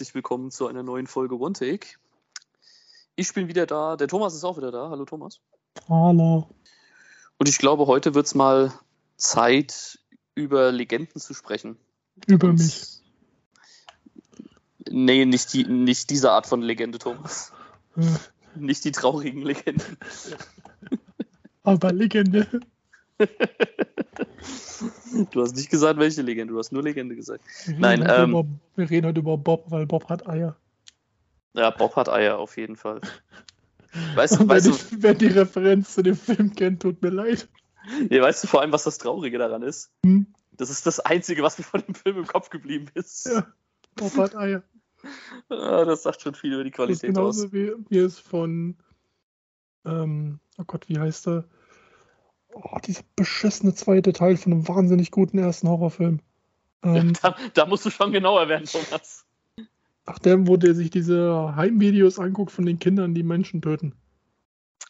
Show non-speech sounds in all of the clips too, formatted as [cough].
herzlich willkommen zu einer neuen Folge One Take. Ich bin wieder da, der Thomas ist auch wieder da. Hallo Thomas. Hallo. Und ich glaube, heute wird es mal Zeit, über Legenden zu sprechen. Über und mich. Nee, nicht, die, nicht diese Art von Legende, Thomas. nicht die traurigen Legenden. Aber Legende. [laughs] Du hast nicht gesagt, welche Legende, du hast nur Legende gesagt. Wir Nein, ähm, über, wir reden heute über Bob, weil Bob hat Eier. Ja, Bob hat Eier, auf jeden Fall. [laughs] Weißt du, weißt wer, die, wer die Referenz zu dem Film kennt, tut mir leid. Nee, weißt du vor allem, was das Traurige daran ist? Hm? Das ist das Einzige, was mir von dem Film im Kopf geblieben ist. Ja, Bob hat Eier. Ah, das sagt schon viel über die Qualität das ist genauso aus. Wie, wie es von, ähm, oh Gott, wie heißt er? Oh, dieser beschissene zweite Teil von einem wahnsinnig guten ersten Horrorfilm. Ähm, da, da, musst du schon genauer werden, Thomas. Ach, der, wo der sich diese Heimvideos anguckt von den Kindern, die Menschen töten.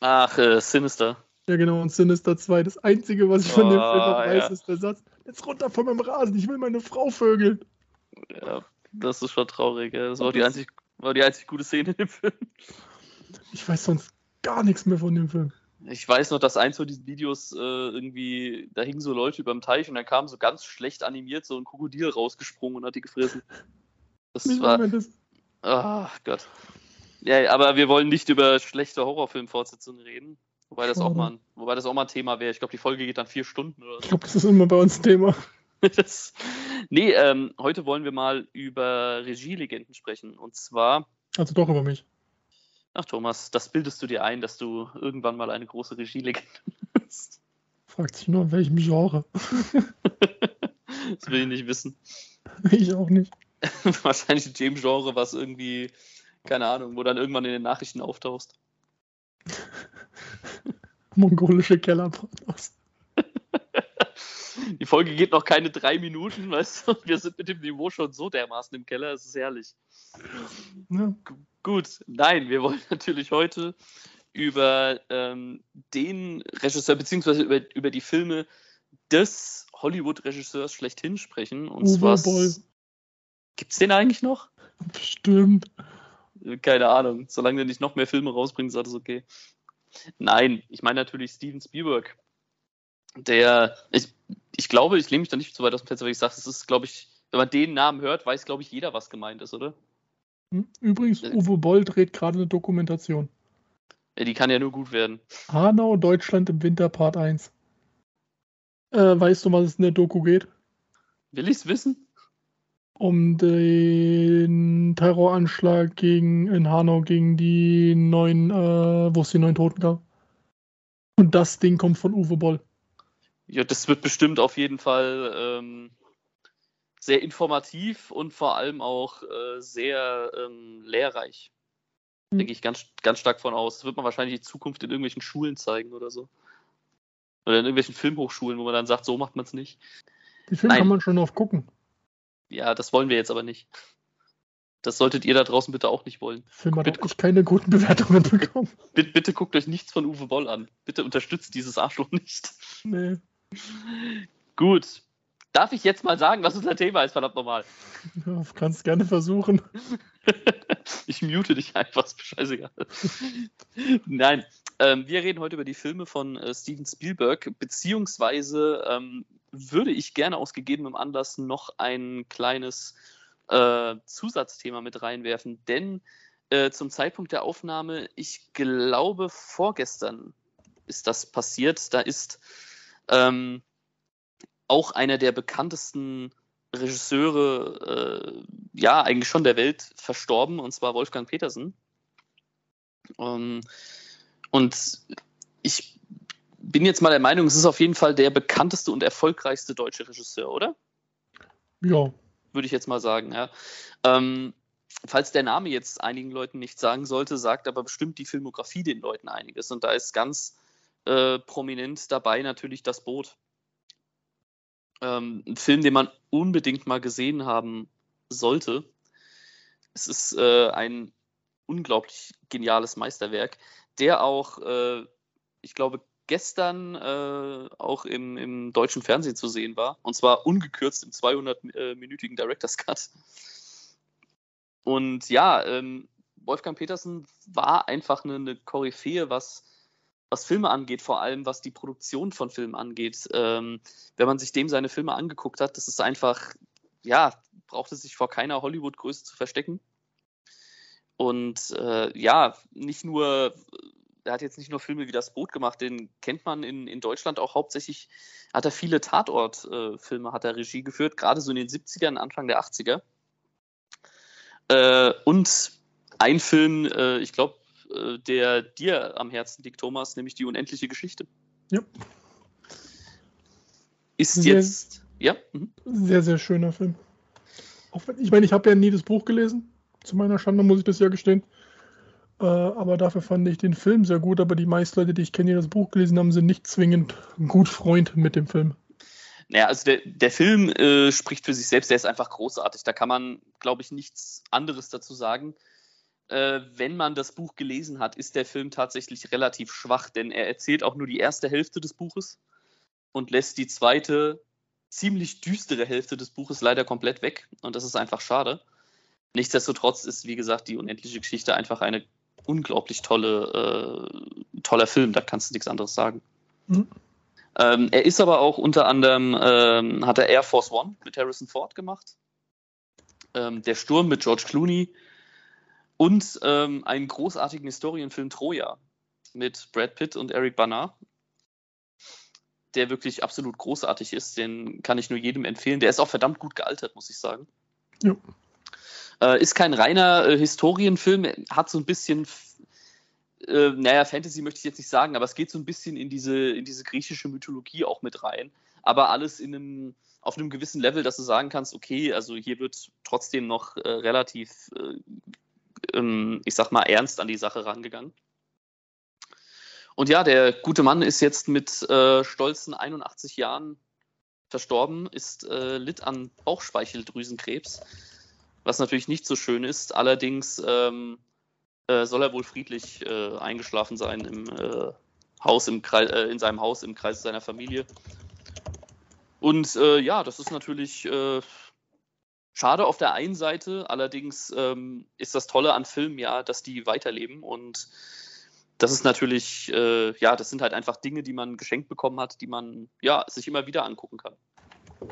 Ach, äh, Sinister. Ja, genau, und Sinister 2. Das Einzige, was ich von dem Film noch weiß, ja. ist der Satz: Jetzt runter von meinem Rasen, ich will meine Frau vögeln. Ja, das ist schon traurig. Ja. Das war die, einzig, war die einzig gute Szene in dem Film. Ich weiß sonst gar nichts mehr von dem Film. Ich weiß noch, dass eins von diesen Videos äh, irgendwie, da hingen so Leute über dem Teich und dann kam so ganz schlecht animiert so ein Krokodil rausgesprungen und hat die gefressen. Das Wie war. Ach oh, Gott. Ja, aber wir wollen nicht über schlechte Horrorfilmfortsetzungen reden. Wobei das, auch mal, wobei das auch mal ein Thema wäre. Ich glaube, die Folge geht dann vier Stunden oder so. Ich glaube, das ist immer bei uns ein Thema. [laughs] das, nee, ähm, heute wollen wir mal über Regielegenden sprechen. Und zwar. Also doch über mich. Ach Thomas, das bildest du dir ein, dass du irgendwann mal eine große Regielegende [laughs] bist. Fragt sich nur, in welchem Genre. das will ich nicht wissen. Ich auch nicht. [laughs] Wahrscheinlich ein James-Genre, was irgendwie, keine Ahnung, wo dann irgendwann in den Nachrichten auftauchst. [laughs] Mongolische Kellerpornos. Die Folge geht noch keine drei Minuten, weißt du? Wir sind mit dem Niveau schon so dermaßen im Keller, es ist herrlich. Ja. Gut, nein, wir wollen [laughs] natürlich heute über ähm, den Regisseur, beziehungsweise über, über die Filme des Hollywood-Regisseurs schlechthin sprechen. Und Uwe zwar. Gibt es den eigentlich noch? Bestimmt. Keine Ahnung. Solange der nicht noch mehr Filme rausbringt, ist alles okay. Nein, ich meine natürlich Steven Spielberg. Der, ich, ich glaube, ich lehne mich da nicht zu weit aus dem Fenster, weil ich sage, es ist, glaube ich, wenn man den Namen hört, weiß, glaube ich, jeder, was gemeint ist, oder? Hm? Übrigens, äh. Uwe Boll dreht gerade eine Dokumentation. Ja, die kann ja nur gut werden. Hanau, Deutschland im Winter, Part 1. Äh, weißt du, was es in der Doku geht? Will ich es wissen? Um den Terroranschlag gegen, in Hanau gegen die neun, äh, wo es die neun Toten gab. Und das Ding kommt von Uwe Boll. Ja, das wird bestimmt auf jeden Fall ähm, sehr informativ und vor allem auch äh, sehr ähm, lehrreich. Mhm. Denke ich ganz, ganz stark von aus. Das wird man wahrscheinlich in Zukunft in irgendwelchen Schulen zeigen oder so. Oder in irgendwelchen Filmhochschulen, wo man dann sagt, so macht man es nicht. Die Filme kann man schon oft gucken. Ja, das wollen wir jetzt aber nicht. Das solltet ihr da draußen bitte auch nicht wollen. Film hat bitte, auch keine guten Bewertungen bekommen. Bitte, bitte, guckt euch nichts von Uwe Boll an. Bitte unterstützt dieses Arschloch nicht. Nee. Gut. Darf ich jetzt mal sagen, was unser Thema ist, verdammt nochmal? Ja, kannst gerne versuchen. [laughs] ich mute dich einfach, ist scheißegal. Nein, ähm, wir reden heute über die Filme von äh, Steven Spielberg, beziehungsweise ähm, würde ich gerne aus gegebenem Anlass noch ein kleines äh, Zusatzthema mit reinwerfen, denn äh, zum Zeitpunkt der Aufnahme, ich glaube vorgestern ist das passiert, da ist ähm, auch einer der bekanntesten Regisseure, äh, ja, eigentlich schon der Welt verstorben, und zwar Wolfgang Petersen. Ähm, und ich bin jetzt mal der Meinung, es ist auf jeden Fall der bekannteste und erfolgreichste deutsche Regisseur, oder? Ja. Würde ich jetzt mal sagen, ja. Ähm, falls der Name jetzt einigen Leuten nicht sagen sollte, sagt aber bestimmt die Filmografie den Leuten einiges. Und da ist ganz äh, prominent dabei natürlich das Boot ähm, ein Film, den man unbedingt mal gesehen haben sollte. Es ist äh, ein unglaublich geniales Meisterwerk, der auch, äh, ich glaube, gestern äh, auch im, im, deutschen Fernsehen zu sehen war. Und zwar ungekürzt im 200-minütigen Director's Cut. Und ja, ähm, Wolfgang Petersen war einfach eine, eine Koryphäe, was, was Filme angeht, vor allem was die Produktion von Filmen angeht. Ähm, wenn man sich dem seine Filme angeguckt hat, das ist einfach, ja, brauchte sich vor keiner Hollywood-Größe zu verstecken. Und äh, ja, nicht nur, er hat jetzt nicht nur Filme wie Das Boot gemacht, den kennt man in, in Deutschland auch hauptsächlich, hat er viele Tatort-Filme, äh, hat er Regie geführt, gerade so in den 70ern, Anfang der 80er. Äh, und ein Film, äh, ich glaube, der dir am Herzen liegt, Thomas, nämlich die unendliche Geschichte. Ja. Ist sehr, jetzt. Ja? Mhm. Sehr, sehr schöner Film. Ich meine, ich habe ja nie das Buch gelesen. Zu meiner Schande muss ich das ja gestehen. Äh, aber dafür fand ich den Film sehr gut. Aber die meisten Leute, die ich kenne, die das Buch gelesen haben, sind nicht zwingend gut Freund mit dem Film. Naja, also der, der Film äh, spricht für sich selbst, der ist einfach großartig. Da kann man, glaube ich, nichts anderes dazu sagen äh, wenn man das Buch gelesen hat, ist der Film tatsächlich relativ schwach, denn er erzählt auch nur die erste Hälfte des Buches und lässt die zweite ziemlich düstere Hälfte des Buches leider komplett weg. Und das ist einfach schade. Nichtsdestotrotz ist, wie gesagt, die unendliche Geschichte einfach eine unglaublich tolle, äh, toller Film. Da kannst du nichts anderes sagen. Mhm. Ähm, er ist aber auch unter anderem, ähm, hat er Air Force One mit Harrison Ford gemacht. Ähm, der Sturm mit George Clooney und ähm, einen großartigen Historienfilm Troja mit Brad Pitt und Eric Bana, der wirklich absolut großartig ist. Den kann ich nur jedem empfehlen. Der ist auch verdammt gut gealtert, muss ich sagen. Ja. Äh, ist kein reiner äh, Historienfilm, hat so ein bisschen, äh, naja, Fantasy möchte ich jetzt nicht sagen, aber es geht so ein bisschen in diese, in diese griechische Mythologie auch mit rein. Aber alles in einem, auf einem gewissen Level, dass du sagen kannst, okay, also hier wird trotzdem noch äh, relativ äh, ähm, ich sag mal, ernst an die Sache rangegangen. Und ja, der gute Mann ist jetzt mit äh, stolzen 81 Jahren verstorben, ist äh, litt an Bauchspeicheldrüsenkrebs, was natürlich nicht so schön ist. Allerdings ähm, äh, soll er wohl friedlich äh, eingeschlafen sein im äh, Haus im Kreis, äh, in seinem Haus im Kreis seiner Familie. Und ja, das ist natürlich Schade auf der einen Seite, allerdings ähm, ist das Tolle an Filmen ja, dass die weiterleben und das ist natürlich, äh, ja, das sind halt einfach Dinge, die man geschenkt bekommen hat, die man ja sich immer wieder angucken kann.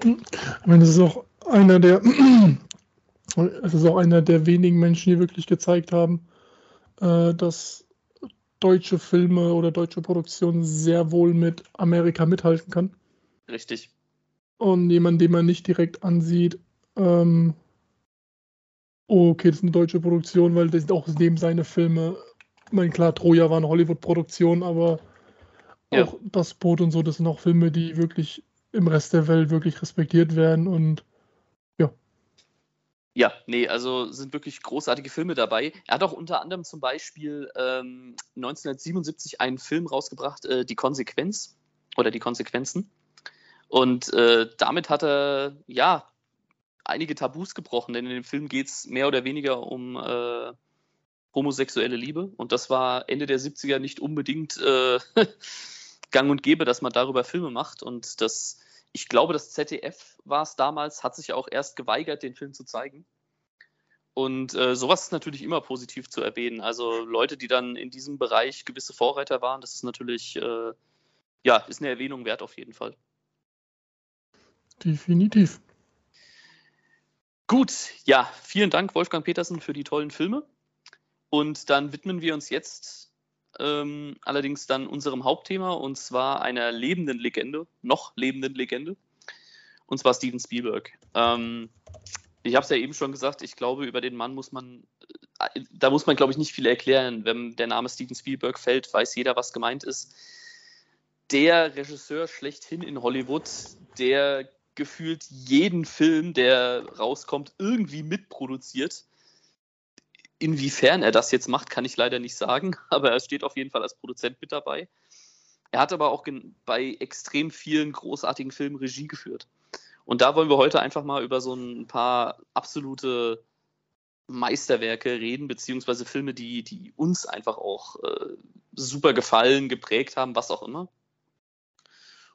Ich meine, das ist auch einer der, [clears throat] es ist auch einer der wenigen Menschen, die wirklich gezeigt haben, äh, dass deutsche Filme oder deutsche Produktionen sehr wohl mit Amerika mithalten kann. Richtig. Und jemand, den man nicht direkt ansieht, ähm, okay, das ist eine deutsche Produktion, weil das sind auch neben seine Filme. Ich meine, klar, Troja war eine Hollywood-Produktion, aber ja. auch das Boot und so, das sind auch Filme, die wirklich im Rest der Welt wirklich respektiert werden und ja. Ja, nee, also sind wirklich großartige Filme dabei. Er hat auch unter anderem zum Beispiel ähm, 1977 einen Film rausgebracht, äh, Die Konsequenz oder Die Konsequenzen. Und äh, damit hat er, ja, einige Tabus gebrochen, denn in dem Film geht es mehr oder weniger um äh, homosexuelle Liebe. Und das war Ende der 70er nicht unbedingt äh, [laughs] gang und gäbe, dass man darüber Filme macht. Und das, ich glaube, das ZDF war es damals, hat sich auch erst geweigert, den Film zu zeigen. Und äh, sowas ist natürlich immer positiv zu erwähnen. Also Leute, die dann in diesem Bereich gewisse Vorreiter waren, das ist natürlich, äh, ja, ist eine Erwähnung wert auf jeden Fall. Definitiv. Gut, ja, vielen Dank, Wolfgang Petersen, für die tollen Filme. Und dann widmen wir uns jetzt ähm, allerdings dann unserem Hauptthema und zwar einer lebenden Legende, noch lebenden Legende, und zwar Steven Spielberg. Ähm, ich habe es ja eben schon gesagt, ich glaube, über den Mann muss man, äh, da muss man, glaube ich, nicht viel erklären. Wenn der Name Steven Spielberg fällt, weiß jeder, was gemeint ist. Der Regisseur schlechthin in Hollywood, der gefühlt jeden Film, der rauskommt, irgendwie mitproduziert. Inwiefern er das jetzt macht, kann ich leider nicht sagen, [laughs] aber er steht auf jeden Fall als Produzent mit dabei. Er hat aber auch bei extrem vielen großartigen Filmen Regie geführt. Und da wollen wir heute einfach mal über so ein paar absolute Meisterwerke reden, beziehungsweise Filme, die, die uns einfach auch äh, super gefallen, geprägt haben, was auch immer.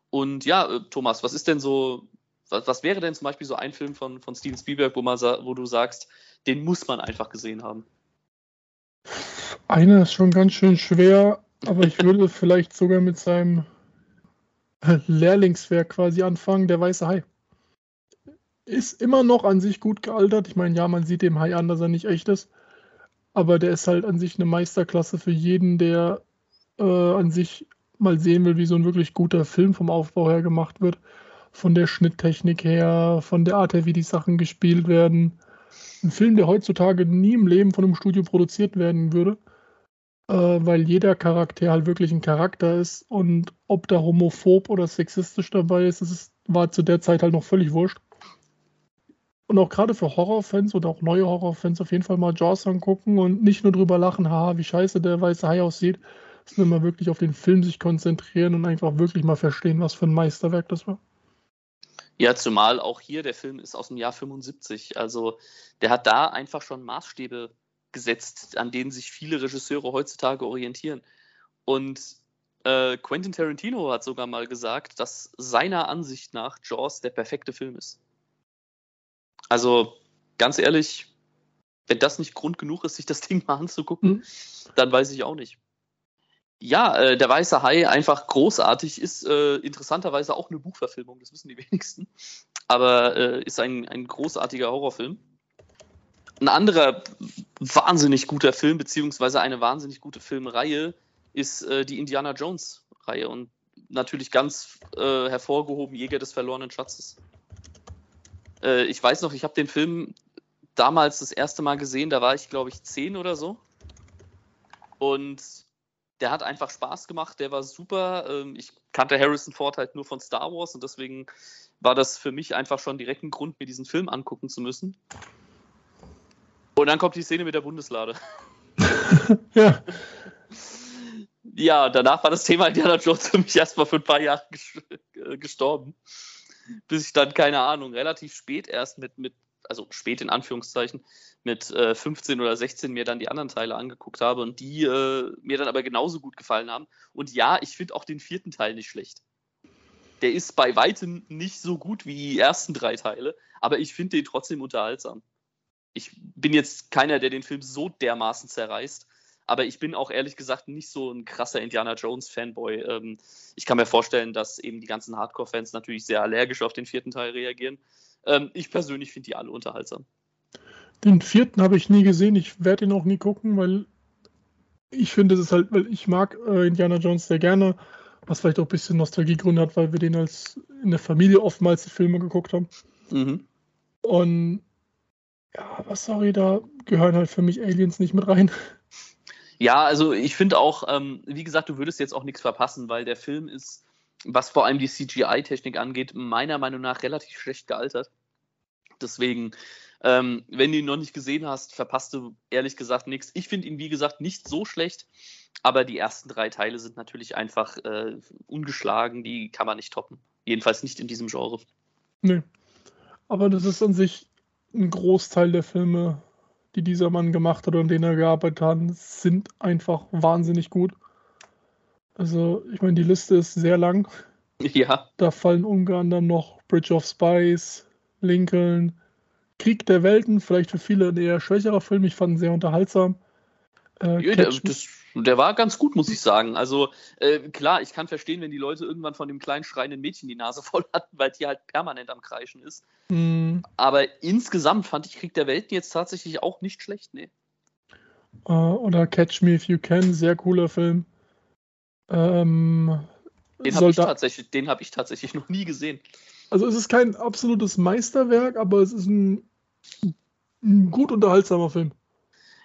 Und ja, äh, Thomas, was ist denn so was, was, wäre denn zum Beispiel so ein Film von, von Steven Spielberg, wo, man wo du sagst, den muss man einfach gesehen haben. Einer ist schon ganz schön schwer, aber ich würde [laughs] vielleicht sogar mit seinem Lehrlingswerk quasi anfangen, der weiße Hai. Ist immer noch an sich gut gealtert. Ich meine, ja, man sieht dem Hai an, dass er nicht echt ist. Aber der ist halt an sich eine Meisterklasse für jeden, der äh, an sich mal sehen will, wie so ein wirklich guter Film vom Aufbau her gemacht wird. Von der Schnitttechnik her, von der Art her, wie die Sachen gespielt werden. Ein Film, der heutzutage nie im Leben von einem Studio produziert werden würde, äh, weil jeder Charakter halt wirklich ein Charakter ist und ob da homophob oder sexistisch dabei ist, das ist, war zu der Zeit halt noch völlig wurscht. Und auch gerade für Horrorfans oder auch neue Horrorfans auf jeden Fall mal Jaws angucken und nicht nur drüber lachen, haha, wie scheiße der weiße Hai aussieht, sondern mal wirklich auf den Film sich konzentrieren und einfach wirklich mal verstehen, was für ein Meisterwerk das war. Ja, zumal auch hier der Film ist aus dem Jahr 75. Also der hat da einfach schon Maßstäbe gesetzt, an denen sich viele Regisseure heutzutage orientieren. Und äh, Quentin Tarantino hat sogar mal gesagt, dass seiner Ansicht nach Jaws der perfekte Film ist. Also ganz ehrlich, wenn das nicht Grund genug ist, sich das Ding mal anzugucken, mhm. dann weiß ich auch nicht. Ja, äh, der Weiße Hai einfach großartig, ist äh, interessanterweise auch eine Buchverfilmung, das wissen die [laughs] wenigsten. Aber äh, ist ein, ein großartiger Horrorfilm. Ein anderer wahnsinnig guter Film, beziehungsweise eine wahnsinnig gute Filmreihe, ist äh, die Indiana Jones-Reihe und natürlich ganz äh, hervorgehoben Jäger des verlorenen Schatzes. Äh, ich weiß noch, ich habe den Film damals das erste Mal gesehen, da war ich, glaube ich, zehn oder so. Und der hat einfach Spaß gemacht, der war super. Ähm, ich kannte Harrison Ford halt nur von Star Wars und deswegen war das für mich einfach schon direkt ein Grund, mir diesen Film angucken zu müssen. Und dann kommt die Szene mit der Bundeslade. [laughs] ja. Ja, danach war das Thema Indiana Jones für mich erstmal für ein paar Jahre äh, gestorben. Bis ich dann, keine Ahnung, relativ spät erst mit, mit also spät in Anführungszeichen, mit äh, 15 oder 16 mir dann die anderen Teile angeguckt habe und die äh, mir dann aber genauso gut gefallen haben. Und ja, ich finde auch den vierten Teil nicht schlecht. Der ist bei weitem nicht so gut wie die ersten drei Teile, aber ich finde den trotzdem unterhaltsam. Ich bin jetzt keiner, der den Film so dermaßen zerreißt, aber ich bin auch ehrlich gesagt nicht so ein krasser Indiana Jones Fanboy. Ähm, ich kann mir vorstellen, dass eben die ganzen Hardcore-Fans natürlich sehr allergisch auf den vierten Teil reagieren. Ähm, ich persönlich finde die alle unterhaltsam. Den vierten habe ich nie gesehen. Ich werde ihn auch nie gucken, weil ich finde, es ist halt, weil ich mag äh, Indiana Jones sehr gerne, was vielleicht auch ein bisschen Nostalgiegründe hat, weil wir den als in der Familie oftmals die Filme geguckt haben. Mhm. Und ja, aber sorry, da gehören halt für mich Aliens nicht mit rein. Ja, also ich finde auch, ähm, wie gesagt, du würdest jetzt auch nichts verpassen, weil der Film ist, was vor allem die CGI-Technik angeht, meiner Meinung nach relativ schlecht gealtert. Deswegen ähm, wenn du ihn noch nicht gesehen hast, verpasst du ehrlich gesagt nichts. Ich finde ihn, wie gesagt, nicht so schlecht, aber die ersten drei Teile sind natürlich einfach äh, ungeschlagen, die kann man nicht toppen. Jedenfalls nicht in diesem Genre. Nee. Aber das ist an sich ein Großteil der Filme, die dieser Mann gemacht hat und denen er gearbeitet hat, sind einfach wahnsinnig gut. Also, ich meine, die Liste ist sehr lang. Ja. Da fallen unter anderem noch Bridge of Spies, Lincoln, Krieg der Welten, vielleicht für viele ein eher schwächerer Film. Ich fand ihn sehr unterhaltsam. Äh, ja, der, das, der, war ganz gut, muss ich sagen. Also äh, klar, ich kann verstehen, wenn die Leute irgendwann von dem kleinen schreienden Mädchen die Nase [laughs] voll hatten, weil die halt permanent am Kreischen ist. Mm. Aber insgesamt fand ich Krieg der Welten jetzt tatsächlich auch nicht schlecht, nee. Äh, oder Catch Me If You Can, sehr cooler Film. Ähm, den habe ich, tatsächlich, hab ich tatsächlich [laughs] noch nie gesehen. Also es ist kein absolutes Meisterwerk, aber es ist ein ein gut unterhaltsamer Film.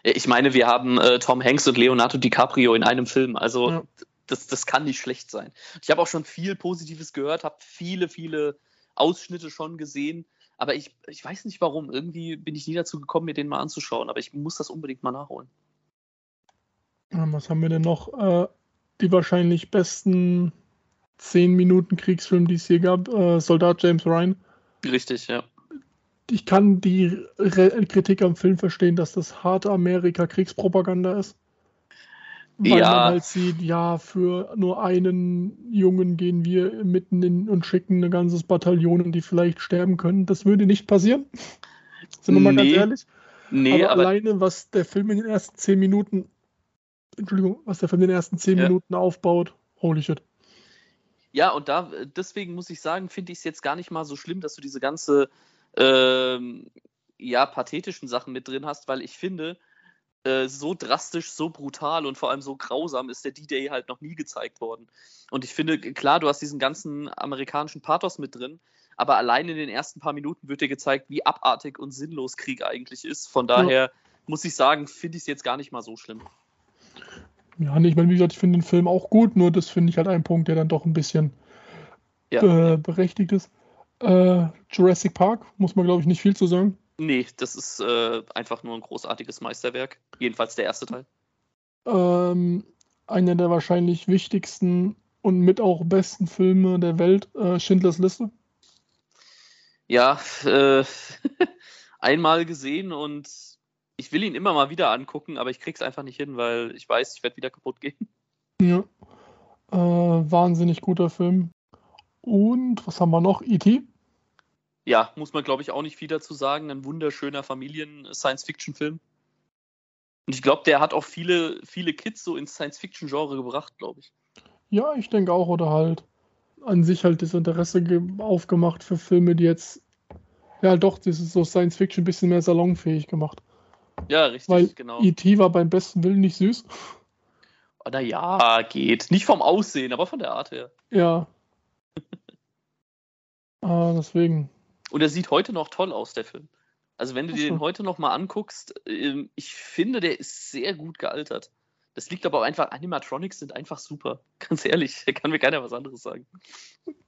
Ich meine, wir haben äh, Tom Hanks und Leonardo DiCaprio in einem Film. Also ja. das, das kann nicht schlecht sein. Ich habe auch schon viel Positives gehört, habe viele, viele Ausschnitte schon gesehen. Aber ich, ich weiß nicht warum. Irgendwie bin ich nie dazu gekommen, mir den mal anzuschauen. Aber ich muss das unbedingt mal nachholen. Was haben wir denn noch? Äh, die wahrscheinlich besten 10 Minuten Kriegsfilm, die es hier gab. Äh, Soldat James Ryan. Richtig, ja ich kann die Re Kritik am Film verstehen, dass das harte Amerika Kriegspropaganda ist. Weil ja. man halt sieht, ja, für nur einen Jungen gehen wir mitten in und schicken ein ganzes Bataillon, die vielleicht sterben können. Das würde nicht passieren. Sind wir nee. mal ganz ehrlich. Nee, aber, aber, alleine, was der Film in den ersten zehn Minuten, Entschuldigung, was der Film in den ersten zehn Ja. Minuten aufbaut, holy shit. ja, und da, deswegen muss ich sagen, finde ich es jetzt gar nicht mal so schlimm, dass du diese ganze, ähm, ja, pathetischen Sachen mit drin hast, weil ich finde, äh, so drastisch, so brutal und vor allem so grausam ist der D-Day halt noch nie gezeigt worden. Und ich finde, klar, du hast diesen ganzen amerikanischen Pathos mit drin, aber allein in den ersten paar Minuten wird dir gezeigt, wie abartig und sinnlos Krieg eigentlich ist. Von daher muss ich sagen, finde ich es jetzt gar nicht mal so schlimm. Ja, nee, ich meine, wie gesagt, ich finde den Film auch gut, nur das finde ich halt ein Punkt, der dann doch ein bisschen Ja. äh, berechtigt ist. Äh, Jurassic Park, muss man, glaube ich, nicht viel zu sagen. Nee, das ist äh, einfach nur ein großartiges Meisterwerk. Jedenfalls der erste Teil. Ähm, einer der wahrscheinlich wichtigsten und mit auch besten Filme der Welt, äh, Schindlers Liste. Ja, äh, [laughs] einmal gesehen und ich will ihn immer mal wieder angucken, aber ich krieg's einfach nicht hin, weil ich weiß, ich werde wieder kaputt gehen. [laughs] Ja. Äh, wahnsinnig guter Film. Und was haben wir noch? E.T. Ja, muss man, glaube ich, auch nicht viel dazu sagen. Ein wunderschöner Familien-Science-Fiction-Film. Und ich glaube, der hat auch viele, viele Kids so ins Science-Fiction-Genre gebracht, glaube ich. Ja, ich denke auch, oder halt an sich halt das Interesse ge- aufgemacht für Filme, die jetzt, ja doch, das ist so Science Fiction ein bisschen mehr salonfähig gemacht. Ja, richtig, Weil genau. E.T. war beim besten Willen nicht süß. Oder ja, geht. Nicht vom Aussehen, aber von der Art her. Ja. [laughs] ah, deswegen. Und er sieht heute noch toll aus, der Film. Also wenn du dir den heute noch mal anguckst, ähm, ich finde, der ist sehr gut gealtert. Das liegt aber auch einfach, Animatronics sind einfach super. [laughs] Ganz ehrlich, da kann mir keiner was anderes sagen.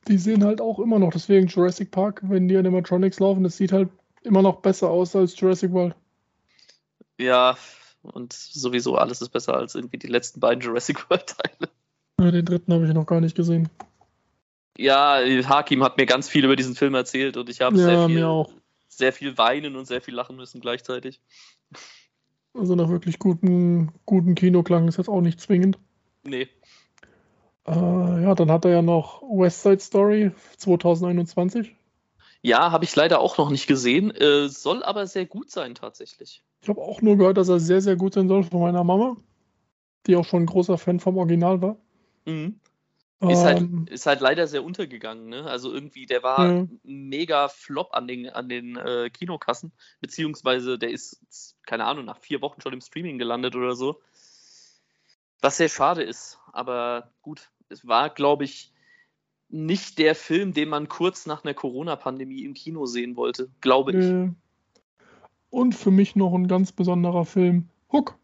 Die sehen halt auch immer noch, deswegen Jurassic Park, wenn die Animatronics laufen, das sieht halt immer noch besser aus als Jurassic World. Ja, und sowieso alles ist besser als irgendwie die letzten beiden Jurassic World-Teile. Ja, den dritten habe ich noch gar nicht gesehen. Ja, Hakim hat mir ganz viel über diesen Film erzählt und ich habe Ja, sehr, viel, sehr viel weinen und sehr viel lachen müssen gleichzeitig. Also nach wirklich guten, guten Kinoklang ist jetzt auch nicht zwingend. Nee. Äh, ja, dann hat er ja noch West Side Story 2021. Ja, habe ich leider auch noch nicht gesehen, äh, soll aber sehr gut sein tatsächlich. Ich habe auch nur gehört, dass er sehr, sehr gut sein soll von meiner Mama, die auch schon ein großer Fan vom Original war. Mhm. Ist, halt, Ähm, ist halt leider sehr untergegangen, ne? Also irgendwie, der war Ja. mega Flop an den, an den äh, Kinokassen, beziehungsweise der ist, keine Ahnung, nach vier Wochen schon im Streaming gelandet oder so. Was sehr schade ist, aber gut, es war, glaube ich, nicht der Film, den man kurz nach einer Corona-Pandemie im Kino sehen wollte, glaube ich. Und für mich noch ein ganz besonderer Film, Hook.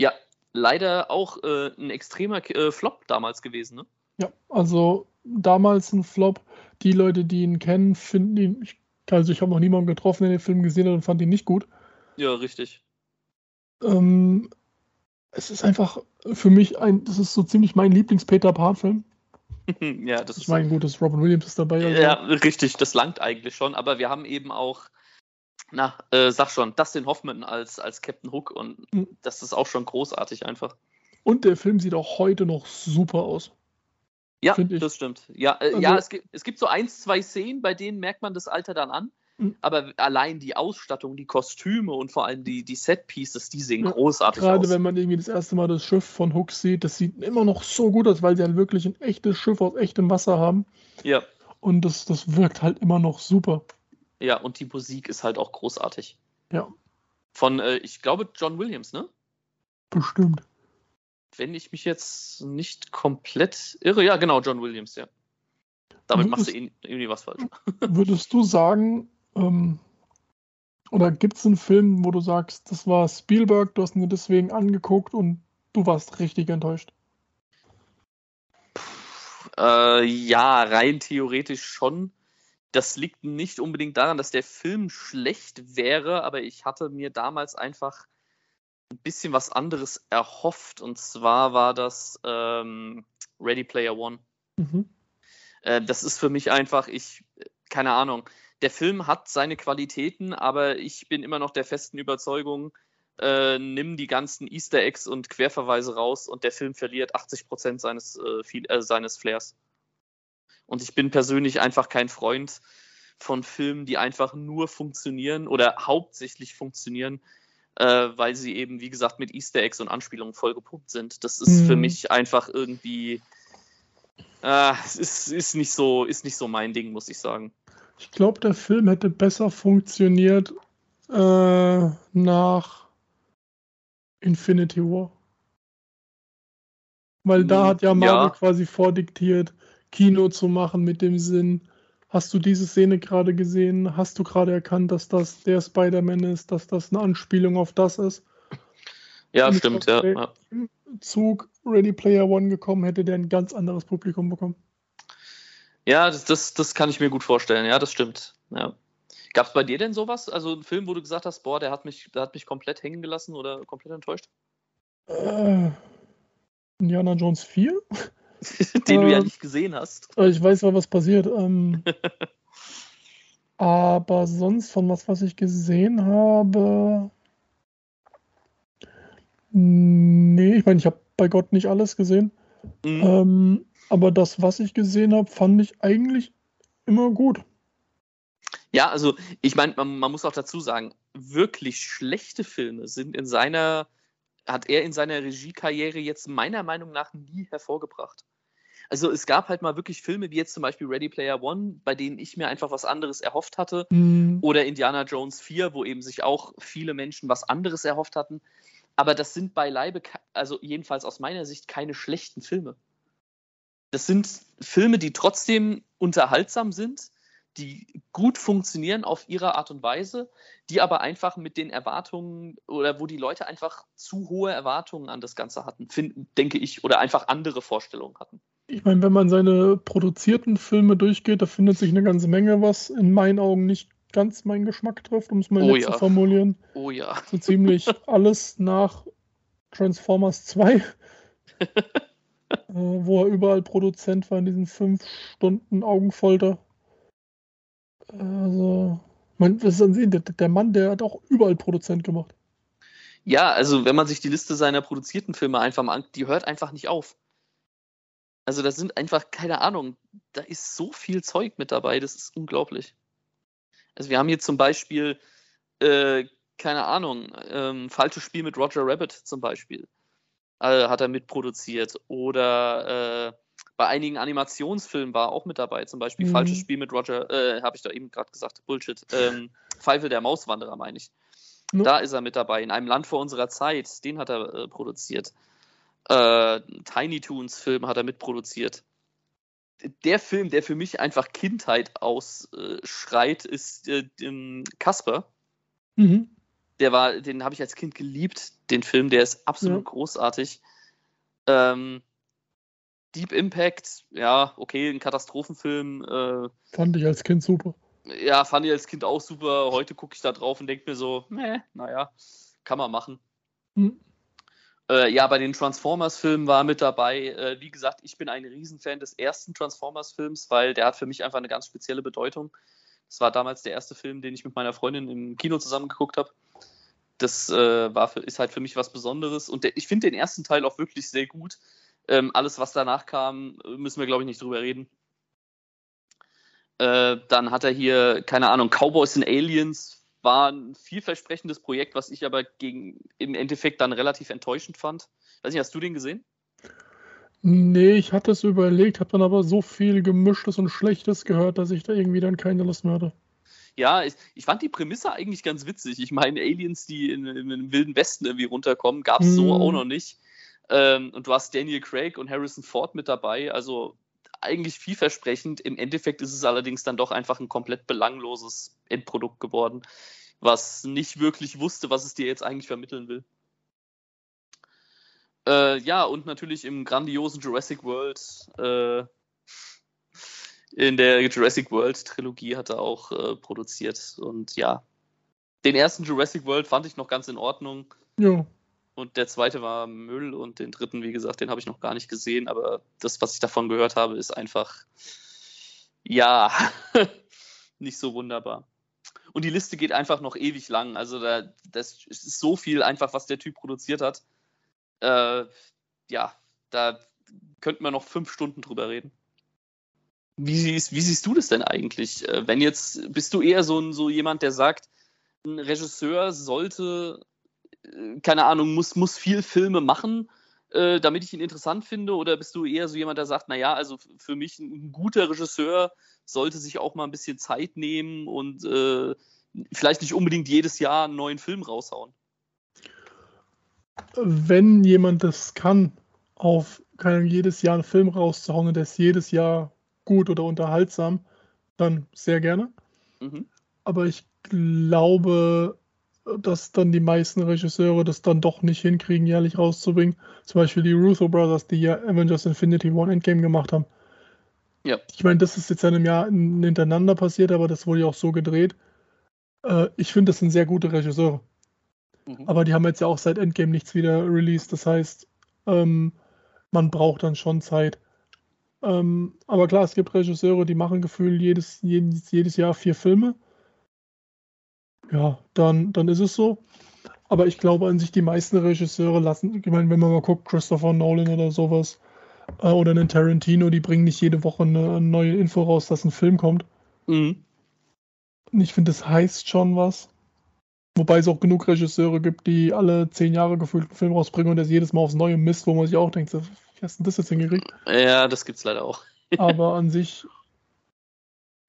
Ja, leider auch äh, ein extremer äh, Flop damals gewesen, ne? Ja, also damals ein Flop. Die Leute, die ihn kennen, finden ihn. Ich, also ich habe noch niemanden getroffen, der den Film gesehen hat und fand ihn nicht gut. Ja, richtig. Ähm, es ist einfach für mich ein, das ist so ziemlich mein Lieblings-Peter Pan-Film. [laughs] ja, das Ich ist meine, gut, das Robin Williams ist dabei. Also, Ja, richtig, das langt eigentlich schon, aber wir haben eben auch, na, äh, sag schon, Dustin Hoffman als, als Captain Hook und Mhm. das ist auch schon großartig einfach. Und der Film sieht auch heute noch super aus. Ja, das stimmt. Ja, äh, Also- ja es, gibt, es gibt so ein, zwei Szenen, bei denen merkt man das Alter dann an, Mhm. aber allein die Ausstattung, die Kostüme und vor allem die, die Set-Pieces, die sehen Ja, großartig Gerade aus. wenn man irgendwie das erste Mal das Schiff von Hook sieht, das sieht immer noch so gut aus, weil sie halt wirklich ein echtes Schiff aus echtem Wasser haben. Ja, Und das, das wirkt halt immer noch super. Ja, und die Musik ist halt auch großartig. Ja, Von, äh, ich glaube, John Williams, ne? bestimmt. wenn ich mich jetzt nicht komplett irre, ja, genau, John Williams, ja. Damit Mhm, machst du ist- eh- irgendwie was falsch. [laughs] Würdest du sagen, ähm, oder gibt es einen Film, wo du sagst, das war Spielberg, du hast ihn deswegen angeguckt und du warst richtig enttäuscht? Äh, ja, rein theoretisch schon. Das liegt nicht unbedingt daran, dass der Film schlecht wäre, aber ich hatte mir damals einfach ein bisschen was anderes erhofft. Und zwar war das ähm, Ready Player One. Mhm. Äh, das ist für mich einfach, ich, keine Ahnung. Der Film hat seine Qualitäten, aber ich bin immer noch der festen Überzeugung, äh, nimm die ganzen Easter Eggs und Querverweise raus und der Film verliert 80% seines, äh, viel, äh, seines Flairs. Und ich bin persönlich einfach kein Freund von Filmen, die einfach nur funktionieren oder hauptsächlich funktionieren, äh, weil sie eben, wie gesagt, mit Easter Eggs und Anspielungen vollgepumpt sind. Das ist mhm. für mich einfach irgendwie. Äh, ist, ist, nicht so, ist nicht so mein Ding, muss ich sagen. Ich glaube, der Film hätte besser funktioniert äh, nach Infinity War. Weil da hm, hat ja Marvel ja. quasi vordiktiert, Kino zu machen mit dem Sinn, hast du diese Szene gerade gesehen? Hast du gerade erkannt, dass das der Spider-Man ist, dass das eine Anspielung auf das ist? Ja, Und stimmt, ja. ja. Zug Ready Player One gekommen, hätte der ein ganz anderes Publikum bekommen. Ja, das, das, das kann ich mir gut vorstellen. Ja, das stimmt. Ja. Gab es bei dir denn sowas? Also ein Film, wo du gesagt hast, boah, der hat mich, der hat mich komplett hängen gelassen oder komplett enttäuscht? Äh, Indiana Jones 4? [laughs] Den äh, du ja ähm, nicht gesehen hast. Äh, ich weiß mal, was passiert. Ähm, [laughs] aber sonst von was, was ich gesehen habe. Nee, ich meine, ich habe bei Gott nicht alles gesehen. Mhm. Ähm, aber das, was ich gesehen habe, fand ich eigentlich immer gut. Ja, also ich meine, man, man, muss auch dazu sagen, wirklich schlechte Filme sind in seiner, hat er in seiner Regiekarriere jetzt meiner Meinung nach nie hervorgebracht. Also es gab halt mal wirklich Filme wie jetzt zum Beispiel Ready Player One, bei denen ich mir einfach was anderes erhofft hatte. Mhm. Oder Indiana Jones 4, wo eben sich auch viele Menschen was anderes erhofft hatten. Aber das sind beileibe, also jedenfalls aus meiner Sicht, keine schlechten Filme. Das sind Filme, die trotzdem unterhaltsam sind, die gut funktionieren auf ihre Art und Weise, die aber einfach mit den Erwartungen oder wo die Leute einfach zu hohe Erwartungen an das Ganze hatten, finden, denke ich, oder einfach andere Vorstellungen hatten. Ich meine, wenn man seine produzierten Filme durchgeht, da findet sich eine ganze Menge, was in meinen Augen nicht ganz meinen Geschmack trifft, um es mal oh, ja. zu formulieren. Oh ja. So ziemlich [laughs] alles nach Transformers 2. [laughs] äh, wo er überall Produzent war in diesen fünf Stunden Augenfolter. Also, man, was ist der, der Mann, der hat auch überall Produzent gemacht. Ja, also wenn man sich die Liste seiner produzierten Filme einfach mal anguckt, die hört einfach nicht auf. Also das sind einfach, keine Ahnung, da ist so viel Zeug mit dabei, das ist unglaublich. Also wir haben hier zum Beispiel, äh, keine Ahnung, ähm, falsches Spiel mit Roger Rabbit zum Beispiel äh, hat er mitproduziert. Oder äh, bei einigen Animationsfilmen war er auch mit dabei. Zum Beispiel mhm. Falsches Spiel mit Roger, äh, habe ich da eben gerade gesagt, Bullshit. Ähm, Pfeife der Mauswanderer, meine ich. Mhm. Da ist er mit dabei. In einem Land vor unserer Zeit, den hat er äh, produziert. Äh, Tiny Toons Film hat er mitproduziert. Der Film, der für mich einfach Kindheit ausschreit, ist äh, Casper. Mhm der war, den habe ich als Kind geliebt, den Film, der ist absolut ja. großartig. Ähm, Deep Impact, ja, okay, ein Katastrophenfilm. Äh, fand ich als Kind super. Ja, fand ich als Kind auch super. Heute gucke ich da drauf und denke mir so, meh, naja, kann man machen. Hm. Äh, ja, bei den Transformers-Filmen war mit dabei. Äh, wie gesagt, ich bin ein Riesenfan des ersten Transformers-Films, weil der hat für mich einfach eine ganz spezielle Bedeutung. Das war damals der erste Film, den ich mit meiner Freundin im Kino zusammen geguckt habe das äh, war für, ist halt für mich was Besonderes. Und der, ich finde den ersten Teil auch wirklich sehr gut. Ähm, alles, was danach kam, müssen wir, glaube ich, nicht drüber reden. Äh, dann hat er hier, keine Ahnung, Cowboys and Aliens war ein vielversprechendes Projekt, was ich aber gegen, im Endeffekt dann relativ enttäuschend fand. Weiß nicht, hast du den gesehen? Nee, ich hatte es überlegt, habe dann aber so viel Gemischtes und Schlechtes gehört, dass ich da irgendwie dann keine Lust mehr hatte. Ja, ich, ich, fand die Prämisse eigentlich ganz witzig. Ich meine, Aliens, die in, in, im Wilden Westen irgendwie runterkommen, gab es mhm. so auch noch nicht. Ähm, und du hast Daniel Craig und Harrison Ford mit dabei. Also eigentlich vielversprechend. Im Endeffekt ist es allerdings dann doch einfach ein komplett belangloses Endprodukt geworden, was nicht wirklich wusste, was es dir jetzt eigentlich vermitteln will. Äh, ja, und natürlich im grandiosen Jurassic World äh, in der Jurassic World Trilogie hat er auch äh, produziert. Und ja, den ersten Jurassic World fand ich noch ganz in Ordnung. Ja. Und der zweite war Müll und den dritten, wie gesagt, den habe ich noch gar nicht gesehen. Aber das, was ich davon gehört habe, ist einfach, ja, [laughs] nicht so wunderbar. Und die Liste geht einfach noch ewig lang. Also da, das ist so viel einfach, was der Typ produziert hat. Äh, ja, da könnten wir noch fünf Stunden drüber reden. Wie siehst, wie siehst du das denn eigentlich? Äh, wenn jetzt, bist du eher so, ein, so jemand, der sagt, ein Regisseur sollte, keine Ahnung, muss, muss viel Filme machen, äh, damit ich ihn interessant finde? Oder bist du eher so jemand, der sagt, naja, also für mich ein guter Regisseur sollte sich auch mal ein bisschen Zeit nehmen und äh, vielleicht nicht unbedingt jedes Jahr einen neuen Film raushauen? Wenn jemand das kann, auf kann jedes Jahr einen Film rauszuhauen und der ist jedes Jahr gut oder unterhaltsam, dann sehr gerne. Mhm. Aber ich glaube, dass dann die meisten Regisseure das dann doch nicht hinkriegen, jährlich rauszubringen. Zum Beispiel die Russo Brothers, die ja Avengers Infinity One Endgame gemacht haben. Ja. Ich meine, das ist jetzt in einem Jahr hintereinander passiert, aber das wurde ja auch so gedreht. Äh, ich finde, das sind sehr gute Regisseure. Mhm. Aber die haben jetzt ja auch seit Endgame nichts wieder released. Das heißt, ähm, man braucht dann schon Zeit. Ähm, aber klar, es gibt Regisseure, die machen gefühlt jedes, jedes, jedes Jahr vier Filme. Ja, dann, dann ist es so. Aber ich glaube an sich, die meisten Regisseure lassen, ich meine, wenn man mal guckt, Christopher Nolan oder sowas, äh, oder einen Tarantino, die bringen nicht jede Woche eine, neue Info raus, dass ein Film kommt. Mhm. Und ich finde, das heißt schon was. Wobei es auch genug Regisseure gibt, die alle zehn Jahre gefühlt einen Film rausbringen und das jedes Mal aufs Neue misst, wo man sich auch denkt, wie hast du das jetzt hingekriegt? Ja, das gibt es leider auch. [laughs] Aber an sich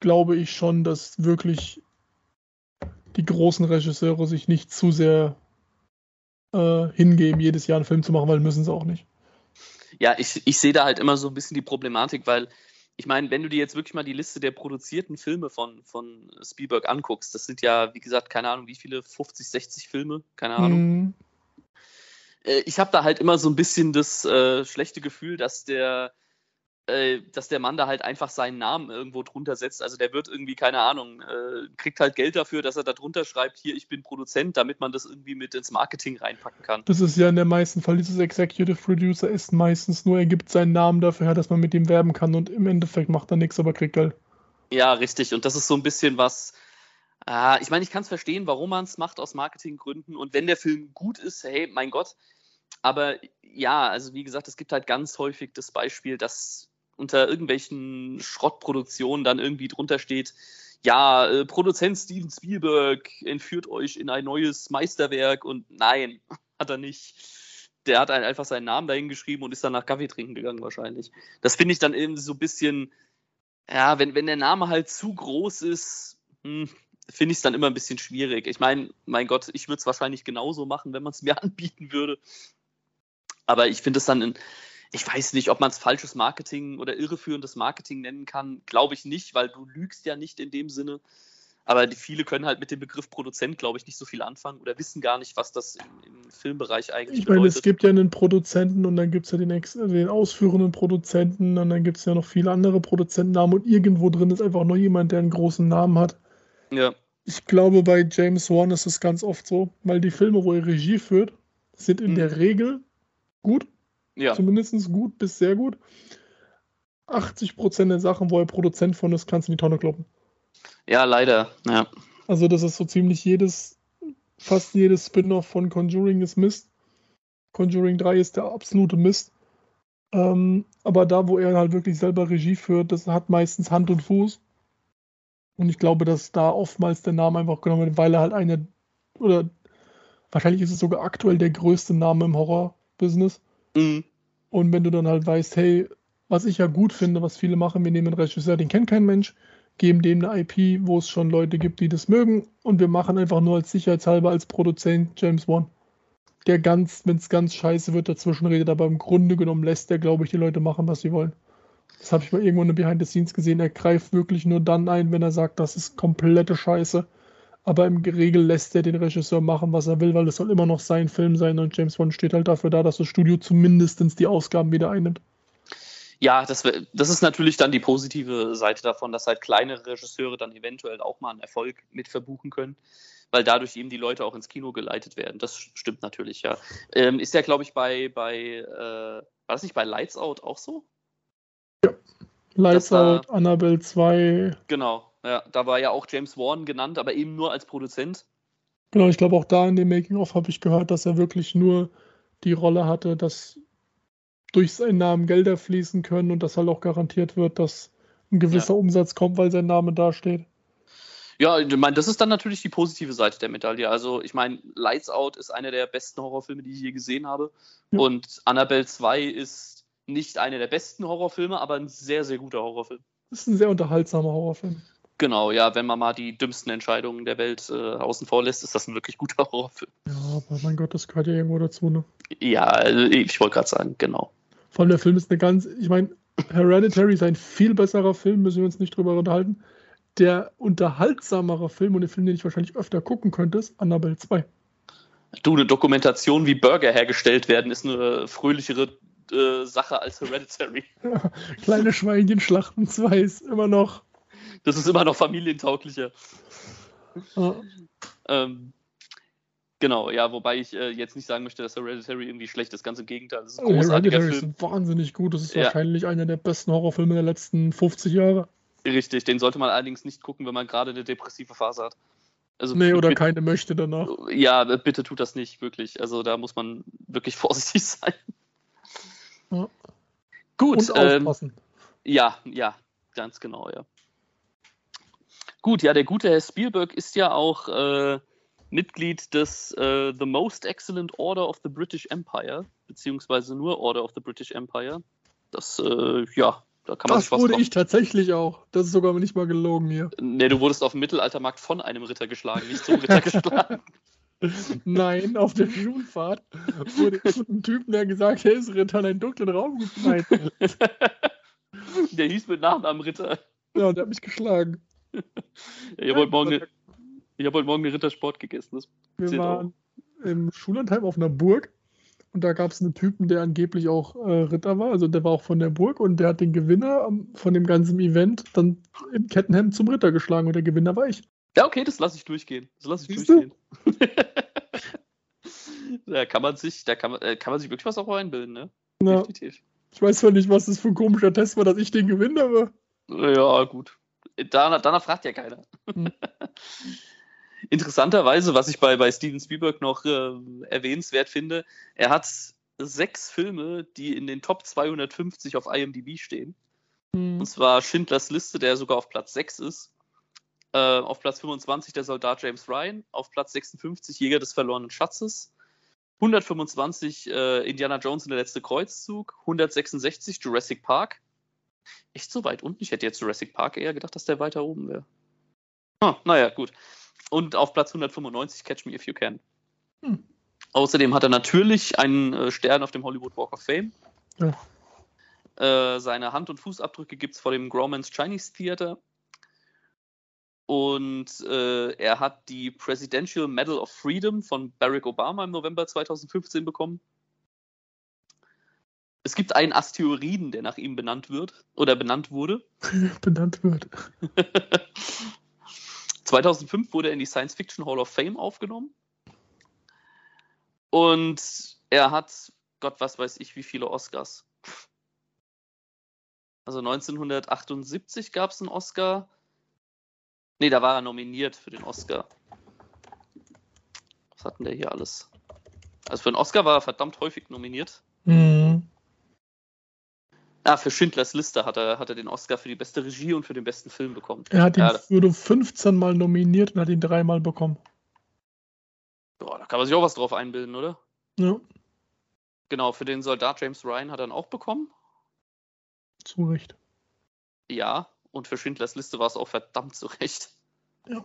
glaube ich schon, dass wirklich die großen Regisseure sich nicht zu sehr äh, hingeben, jedes Jahr einen Film zu machen, weil müssen sie auch nicht. Ja, ich, ich sehe da halt immer so ein bisschen die Problematik, weil ich meine, wenn du dir jetzt wirklich mal die Liste der produzierten Filme von, von Spielberg anguckst, das sind ja, wie gesagt, keine Ahnung, wie viele, 50, 60 Filme, keine Ahnung. Mhm. Äh, ich habe da halt immer so ein bisschen das äh, schlechte Gefühl, dass der dass der Mann da halt einfach seinen Namen irgendwo drunter setzt. Also der wird irgendwie, keine Ahnung, äh, kriegt halt Geld dafür, dass er da drunter schreibt, hier, ich bin Produzent, damit man das irgendwie mit ins Marketing reinpacken kann. Das ist ja in der meisten Fall, dieses Executive Producer ist meistens nur, er gibt seinen Namen dafür her, dass man mit ihm werben kann und im Endeffekt macht er nichts, aber kriegt Geld. Ja, richtig. Und das ist so ein bisschen was, äh, ich meine, ich kann es verstehen, warum man es macht aus Marketinggründen. Und wenn der Film gut ist, hey, mein Gott. Aber ja, also wie gesagt, es gibt halt ganz häufig das Beispiel, dass unter irgendwelchen Schrottproduktionen dann irgendwie drunter steht, ja, äh, Produzent Steven Spielberg entführt euch in ein neues Meisterwerk und nein, [laughs] hat er nicht. Der hat einfach seinen Namen dahin geschrieben und ist dann nach Kaffee trinken gegangen wahrscheinlich. Das finde ich dann eben so ein bisschen, ja, wenn, wenn der Name halt zu groß ist, hm, finde ich es dann immer ein bisschen schwierig. Ich meine, mein Gott, ich würde es wahrscheinlich genauso machen, wenn man es mir [laughs] anbieten würde. Aber ich finde es dann in, ich weiß nicht, ob man es falsches Marketing oder irreführendes Marketing nennen kann. Glaube ich nicht, weil du lügst ja nicht in dem Sinne. Aber die viele können halt mit dem Begriff Produzent, glaube ich, nicht so viel anfangen oder wissen gar nicht, was das im, im Filmbereich eigentlich ich meine, bedeutet. Es gibt ja einen Produzenten und dann gibt es ja den, den, ausführenden Produzenten und dann gibt es ja noch viele andere Produzentennamen und irgendwo drin ist einfach nur jemand, der einen großen Namen hat. Ja. Ich glaube, bei James Wan ist es ganz oft so, weil die Filme, wo er Regie führt, sind in mhm. der Regel gut ja. Zumindest gut bis sehr gut. 80% der Sachen, wo er Produzent von ist, kannst du in die Tonne kloppen. Ja, leider. Ja. Also, das ist so ziemlich jedes, fast jedes Spin-off von Conjuring ist Mist. Conjuring 3 ist der absolute Mist. Ähm, aber da, wo er halt wirklich selber Regie führt, das hat meistens Hand und Fuß. Und ich glaube, dass da oftmals der Name einfach genommen wird, weil er halt eine, oder wahrscheinlich ist es sogar aktuell der größte Name im Horror-Business. Mhm. Und wenn du dann halt weißt, hey, was ich ja gut finde, was viele machen, wir nehmen einen Regisseur, den kennt kein Mensch, geben dem eine IP, wo es schon Leute gibt, die das mögen, und wir machen einfach nur als sicherheitshalber als Produzent James Wan. Der ganz, wenn es ganz scheiße wird, dazwischen redet, aber im Grunde genommen lässt der, glaube ich, die Leute machen, was sie wollen. Das habe ich mal irgendwo in der Behind the Scenes gesehen. Er greift wirklich nur dann ein, wenn er sagt, das ist komplette Scheiße aber im Regel lässt er den Regisseur machen, was er will, weil es soll immer noch sein Film sein und James Bond steht halt dafür da, dass das Studio zumindest die Ausgaben wieder einnimmt. Ja, das, das ist natürlich dann die positive Seite davon, dass halt kleinere Regisseure dann eventuell auch mal einen Erfolg mit verbuchen können, weil dadurch eben die Leute auch ins Kino geleitet werden. Das stimmt natürlich, ja. Ähm, ist ja, glaube ich, bei, bei äh, war das nicht bei Lights Out auch so? Ja. Lights Out, Annabelle 2. Genau, ja, da war ja auch James Warren genannt, aber eben nur als Produzent. Genau, ich glaube auch da in dem Making-of habe ich gehört, dass er wirklich nur die Rolle hatte, dass durch seinen Namen Gelder fließen können und dass halt auch garantiert wird, dass ein gewisser ja. Umsatz kommt, weil sein Name dasteht. Ja, ich meine, das ist dann natürlich die positive Seite der Medaille. Also, ich meine, Lights Out ist einer der besten Horrorfilme, die ich je gesehen habe. Ja. Und Annabelle 2 ist nicht einer der besten Horrorfilme, aber ein sehr, sehr guter Horrorfilm. Das ist ein sehr unterhaltsamer Horrorfilm. Genau, ja, wenn man mal die dümmsten Entscheidungen der Welt äh, außen vor lässt, ist das ein wirklich guter [laughs] Horrorfilm. Ja, aber mein Gott, das gehört ja irgendwo dazu, ne? Ja, also ich wollte gerade sagen, genau. Vor allem der Film ist eine ganz, ich meine, Hereditary ist ein viel besserer Film, müssen wir uns nicht drüber unterhalten. Der unterhaltsamere Film und der Film, den ich wahrscheinlich öfter gucken könnte, ist Annabelle 2. Du, eine Dokumentation, wie Burger hergestellt werden, ist eine fröhlichere äh, Sache als Hereditary. Ja, [laughs] kleine Schweinchen schlachten 2 ist immer noch. Das ist immer noch familientauglicher. Ähm, genau, ja, wobei ich äh, jetzt nicht sagen möchte, dass Hereditary irgendwie schlecht ist. Ganz im Gegenteil. Das ist ein großartiger Hereditary Film. ist wahnsinnig gut. Das ist ja. wahrscheinlich einer der besten Horrorfilme der letzten 50 Jahre. Richtig, den sollte man allerdings nicht gucken, wenn man gerade eine depressive Phase hat. Also, nee, oder bitte, keine möchte danach. Ja, bitte tut das nicht, wirklich. Also da muss man wirklich [laughs] vorsichtig sein. Ja. Gut. Und ähm, aufpassen. Ja, ja, ganz genau, ja. Gut, ja, der gute Herr Spielberg ist ja auch äh, Mitglied des äh, The Most Excellent Order of the British Empire, beziehungsweise nur Order of the British Empire. Das, äh, ja, da kann man das sich was wurde ich tatsächlich auch. Das ist sogar nicht mal gelogen hier. Nee, du wurdest auf dem Mittelaltermarkt von einem Ritter geschlagen, nicht zum Ritter [laughs] geschlagen. Nein, auf der Schulfahrt wurde von einem Typen, der gesagt hat, er ist Ritter in einen dunklen Raum gefallen. [laughs] Der hieß mit Nachnamen Ritter. Ja, und der hat mich geschlagen. Ich habe heute, Morgen, hab heute Morgen eine Rittersport gegessen. Das Wir waren auch. im Schullandheim auf einer Burg und da gab es einen Typen, der angeblich auch äh, Ritter war, also der war auch von der Burg und der hat den Gewinner von dem ganzen Event dann im Kettenhemd zum Ritter geschlagen und der Gewinner war ich. Ja, okay, das lasse ich durchgehen. Das lasse ich Siehst durchgehen. [laughs] da kann man sich, da kann man, äh, kann man sich wirklich was auch einbilden, ne? Ja. Definitiv. Ich weiß zwar nicht, was das für ein komischer Test war, dass ich den gewinne, aber. Ja, gut. Danach, danach fragt ja keiner. Hm. [laughs] Interessanterweise, was ich bei, bei Steven Spielberg noch äh, erwähnenswert finde, er hat sechs Filme, die in den Top 250 auf IMDb stehen. Hm. Und zwar Schindlers Liste, der sogar auf Platz 6 ist. Äh, auf Platz 25 der Soldat James Ryan. Auf Platz 56 Jäger des verlorenen Schatzes. 125 äh, Indiana Jones und der letzte Kreuzzug. 166 Jurassic Park echt so weit unten. Ich hätte jetzt Jurassic Park eher gedacht, dass der weiter oben wäre. Ah, naja, gut. Und auf Platz 195 Catch Me If You Can. Hm. Außerdem hat er natürlich einen äh, Stern auf dem Hollywood Walk of Fame. Ja. Äh, seine Hand- und Fußabdrücke gibt es vor dem Grauman's Chinese Theater. Und äh, er hat die Presidential Medal of Freedom von Barack Obama im November 2015 bekommen. Es gibt einen Asteroiden, der nach ihm benannt wird oder benannt wurde. [laughs] benannt wird. 2005 wurde er in die Science Fiction Hall of Fame aufgenommen. Und er hat, Gott, was weiß ich, wie viele Oscars. Also 1978 gab es einen Oscar. Ne, da war er nominiert für den Oscar. Was hatten der hier alles? Also für den Oscar war er verdammt häufig nominiert. Mhm. Ah, für Schindlers Liste hat er, hat er den Oscar für die beste Regie und für den besten Film bekommen. Er hat ihn ja, wurde 15 Mal nominiert und hat ihn dreimal bekommen. Boah, da kann man sich auch was drauf einbilden, oder? Ja. Genau, für den Soldat James Ryan hat er ihn auch bekommen. Zu Recht. Ja, und für Schindlers Liste war es auch verdammt zu Recht. Ja.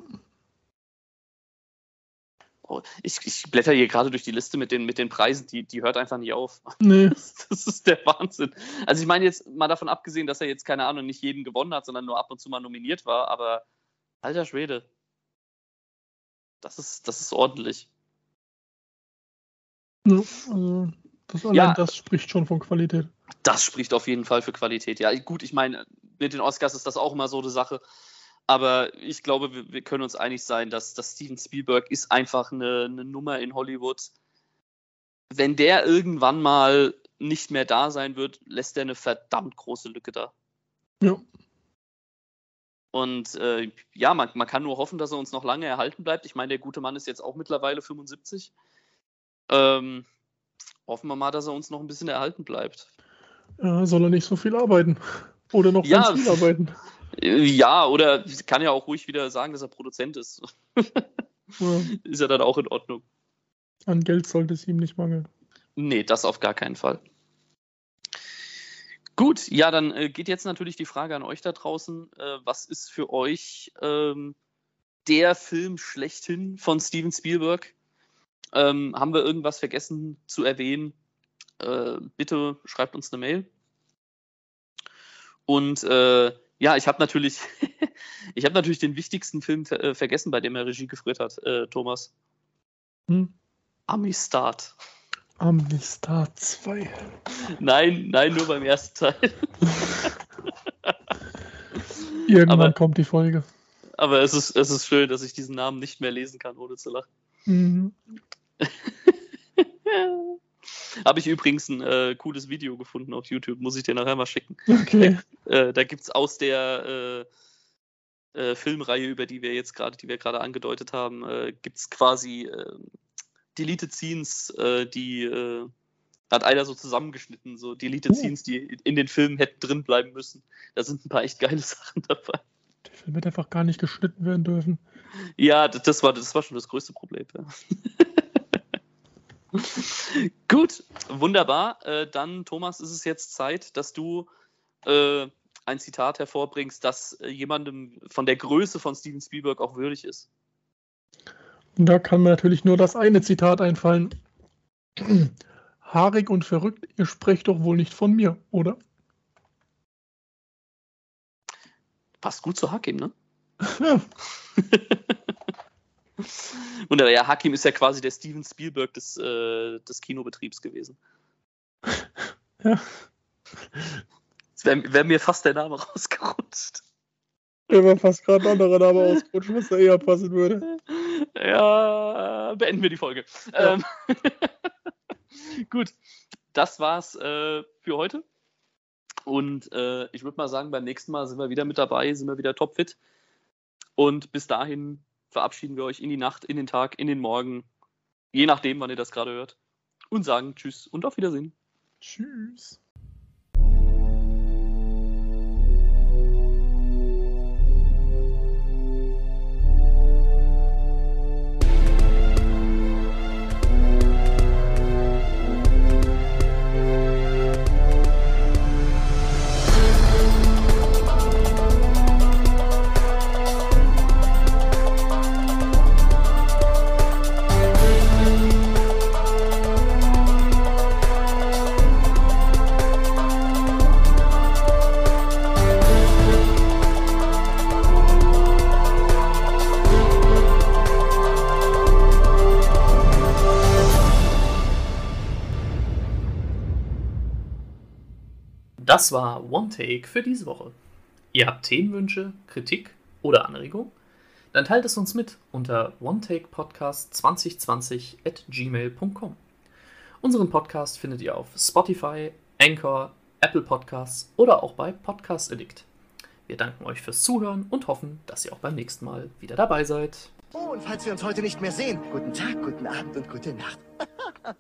Oh, ich, ich blätter hier gerade durch die Liste mit den, mit den Preisen, die, die hört einfach nicht auf. [laughs] Nee. Das, das, ist der Wahnsinn. Also ich meine jetzt mal davon abgesehen, dass er jetzt, keine Ahnung, nicht jeden gewonnen hat, sondern nur ab und zu mal nominiert war, aber alter Schwede. Das ist, das ist ordentlich. Ja, also das, ja, das spricht schon von Qualität. Das spricht auf jeden Fall für Qualität. Ja, gut, ich meine, mit den Oscars ist das auch immer so eine Sache. Aber ich glaube, wir, wir, können uns einig sein, dass, dass Steven Spielberg ist einfach eine, eine Nummer in Hollywood. Wenn der irgendwann mal nicht mehr da sein wird, lässt er eine verdammt große Lücke da. Ja. Und äh, ja, man, man, kann nur hoffen, dass er uns noch lange erhalten bleibt. Ich meine, der gute Mann ist jetzt auch mittlerweile 75. Ähm, hoffen wir mal, dass er uns noch ein bisschen erhalten bleibt. Ja, soll er nicht so viel arbeiten. Oder noch ja, ganz viel arbeiten. [laughs] Ja, oder kann ja auch ruhig wieder sagen, dass er Produzent ist. [laughs] ja. Ist ja dann auch in Ordnung. An Geld sollte es ihm nicht mangeln. Nee, das auf gar keinen Fall. Gut, ja, dann äh, geht jetzt natürlich die Frage an euch da draußen. Äh, was ist für euch ähm, der Film schlechthin von Steven Spielberg? Ähm, haben wir irgendwas vergessen zu erwähnen? Äh, bitte schreibt uns eine Mail. Und äh, ja, ich habe natürlich, [laughs] ich habe natürlich den wichtigsten Film äh, vergessen, bei dem er Regie geführt hat, äh, Thomas. Hm? Amistad. Amistad 2. Nein, nein, nur beim ersten Teil. [laughs] Irgendwann aber, kommt die Folge. Aber es ist, es ist schön, dass ich diesen Namen nicht mehr lesen kann, ohne zu lachen. Mhm. [laughs] [laughs] Habe ich übrigens ein äh, cooles Video gefunden auf YouTube, muss ich dir nachher mal schicken. Okay. [laughs] Äh, da gibt es aus der äh, äh, Filmreihe, über die wir jetzt gerade, die wir gerade angedeutet haben, äh, gibt es quasi ähm, Deleted Scenes, äh, die hat einer so zusammengeschnitten, so Deleted oh. Scenes, die in den Filmen hätten drin bleiben müssen. Da sind ein paar echt geile [laughs] Sachen dabei. Der Film hätte einfach gar nicht geschnitten werden dürfen. Ja, das war, das war schon das größte Problem. Ja. [laughs] Gut, wunderbar. Äh, dann, Thomas, ist es jetzt Zeit, dass du äh, ein Zitat hervorbringst, das äh, jemandem von der Größe von Steven Spielberg auch würdig ist. Und da kann mir natürlich nur das eine Zitat einfallen. [clears throat] Haarig und verrückt, ihr sprecht doch wohl nicht von mir, oder? Passt gut zu Hakim, ne? Ja. [laughs] [laughs] [laughs] Und ja, Hakim ist ja quasi der Steven Spielberg des, äh, des Kinobetriebs gewesen. [laughs] Ja. Wäre wär mir fast der Name [laughs] rausgerutscht. Mir war fast gerade ein anderer Name ausgerutscht, was da eher passen würde. Ja, beenden wir die Folge. Ja. Ähm, gut, das war's äh, für heute. Und äh, ich würde mal sagen, beim nächsten Mal sind wir wieder mit dabei, sind wir wieder topfit. Und bis dahin verabschieden wir euch in die Nacht, in den Tag, in den Morgen, je nachdem, wann ihr das gerade hört. Und sagen Tschüss und auf Wiedersehen. Tschüss. Das war One Take für diese Woche. Ihr habt Themenwünsche, Kritik oder Anregungen? Dann teilt es uns mit unter onetakepodcast2020 at gmail.com. Unseren Podcast findet ihr auf Spotify, Anchor, Apple Podcasts oder auch bei Podcast Addict. Wir danken euch fürs Zuhören und hoffen, dass ihr auch beim nächsten Mal wieder dabei seid. Oh, und falls wir uns heute nicht mehr sehen, guten Tag, guten Abend und gute Nacht. [laughs]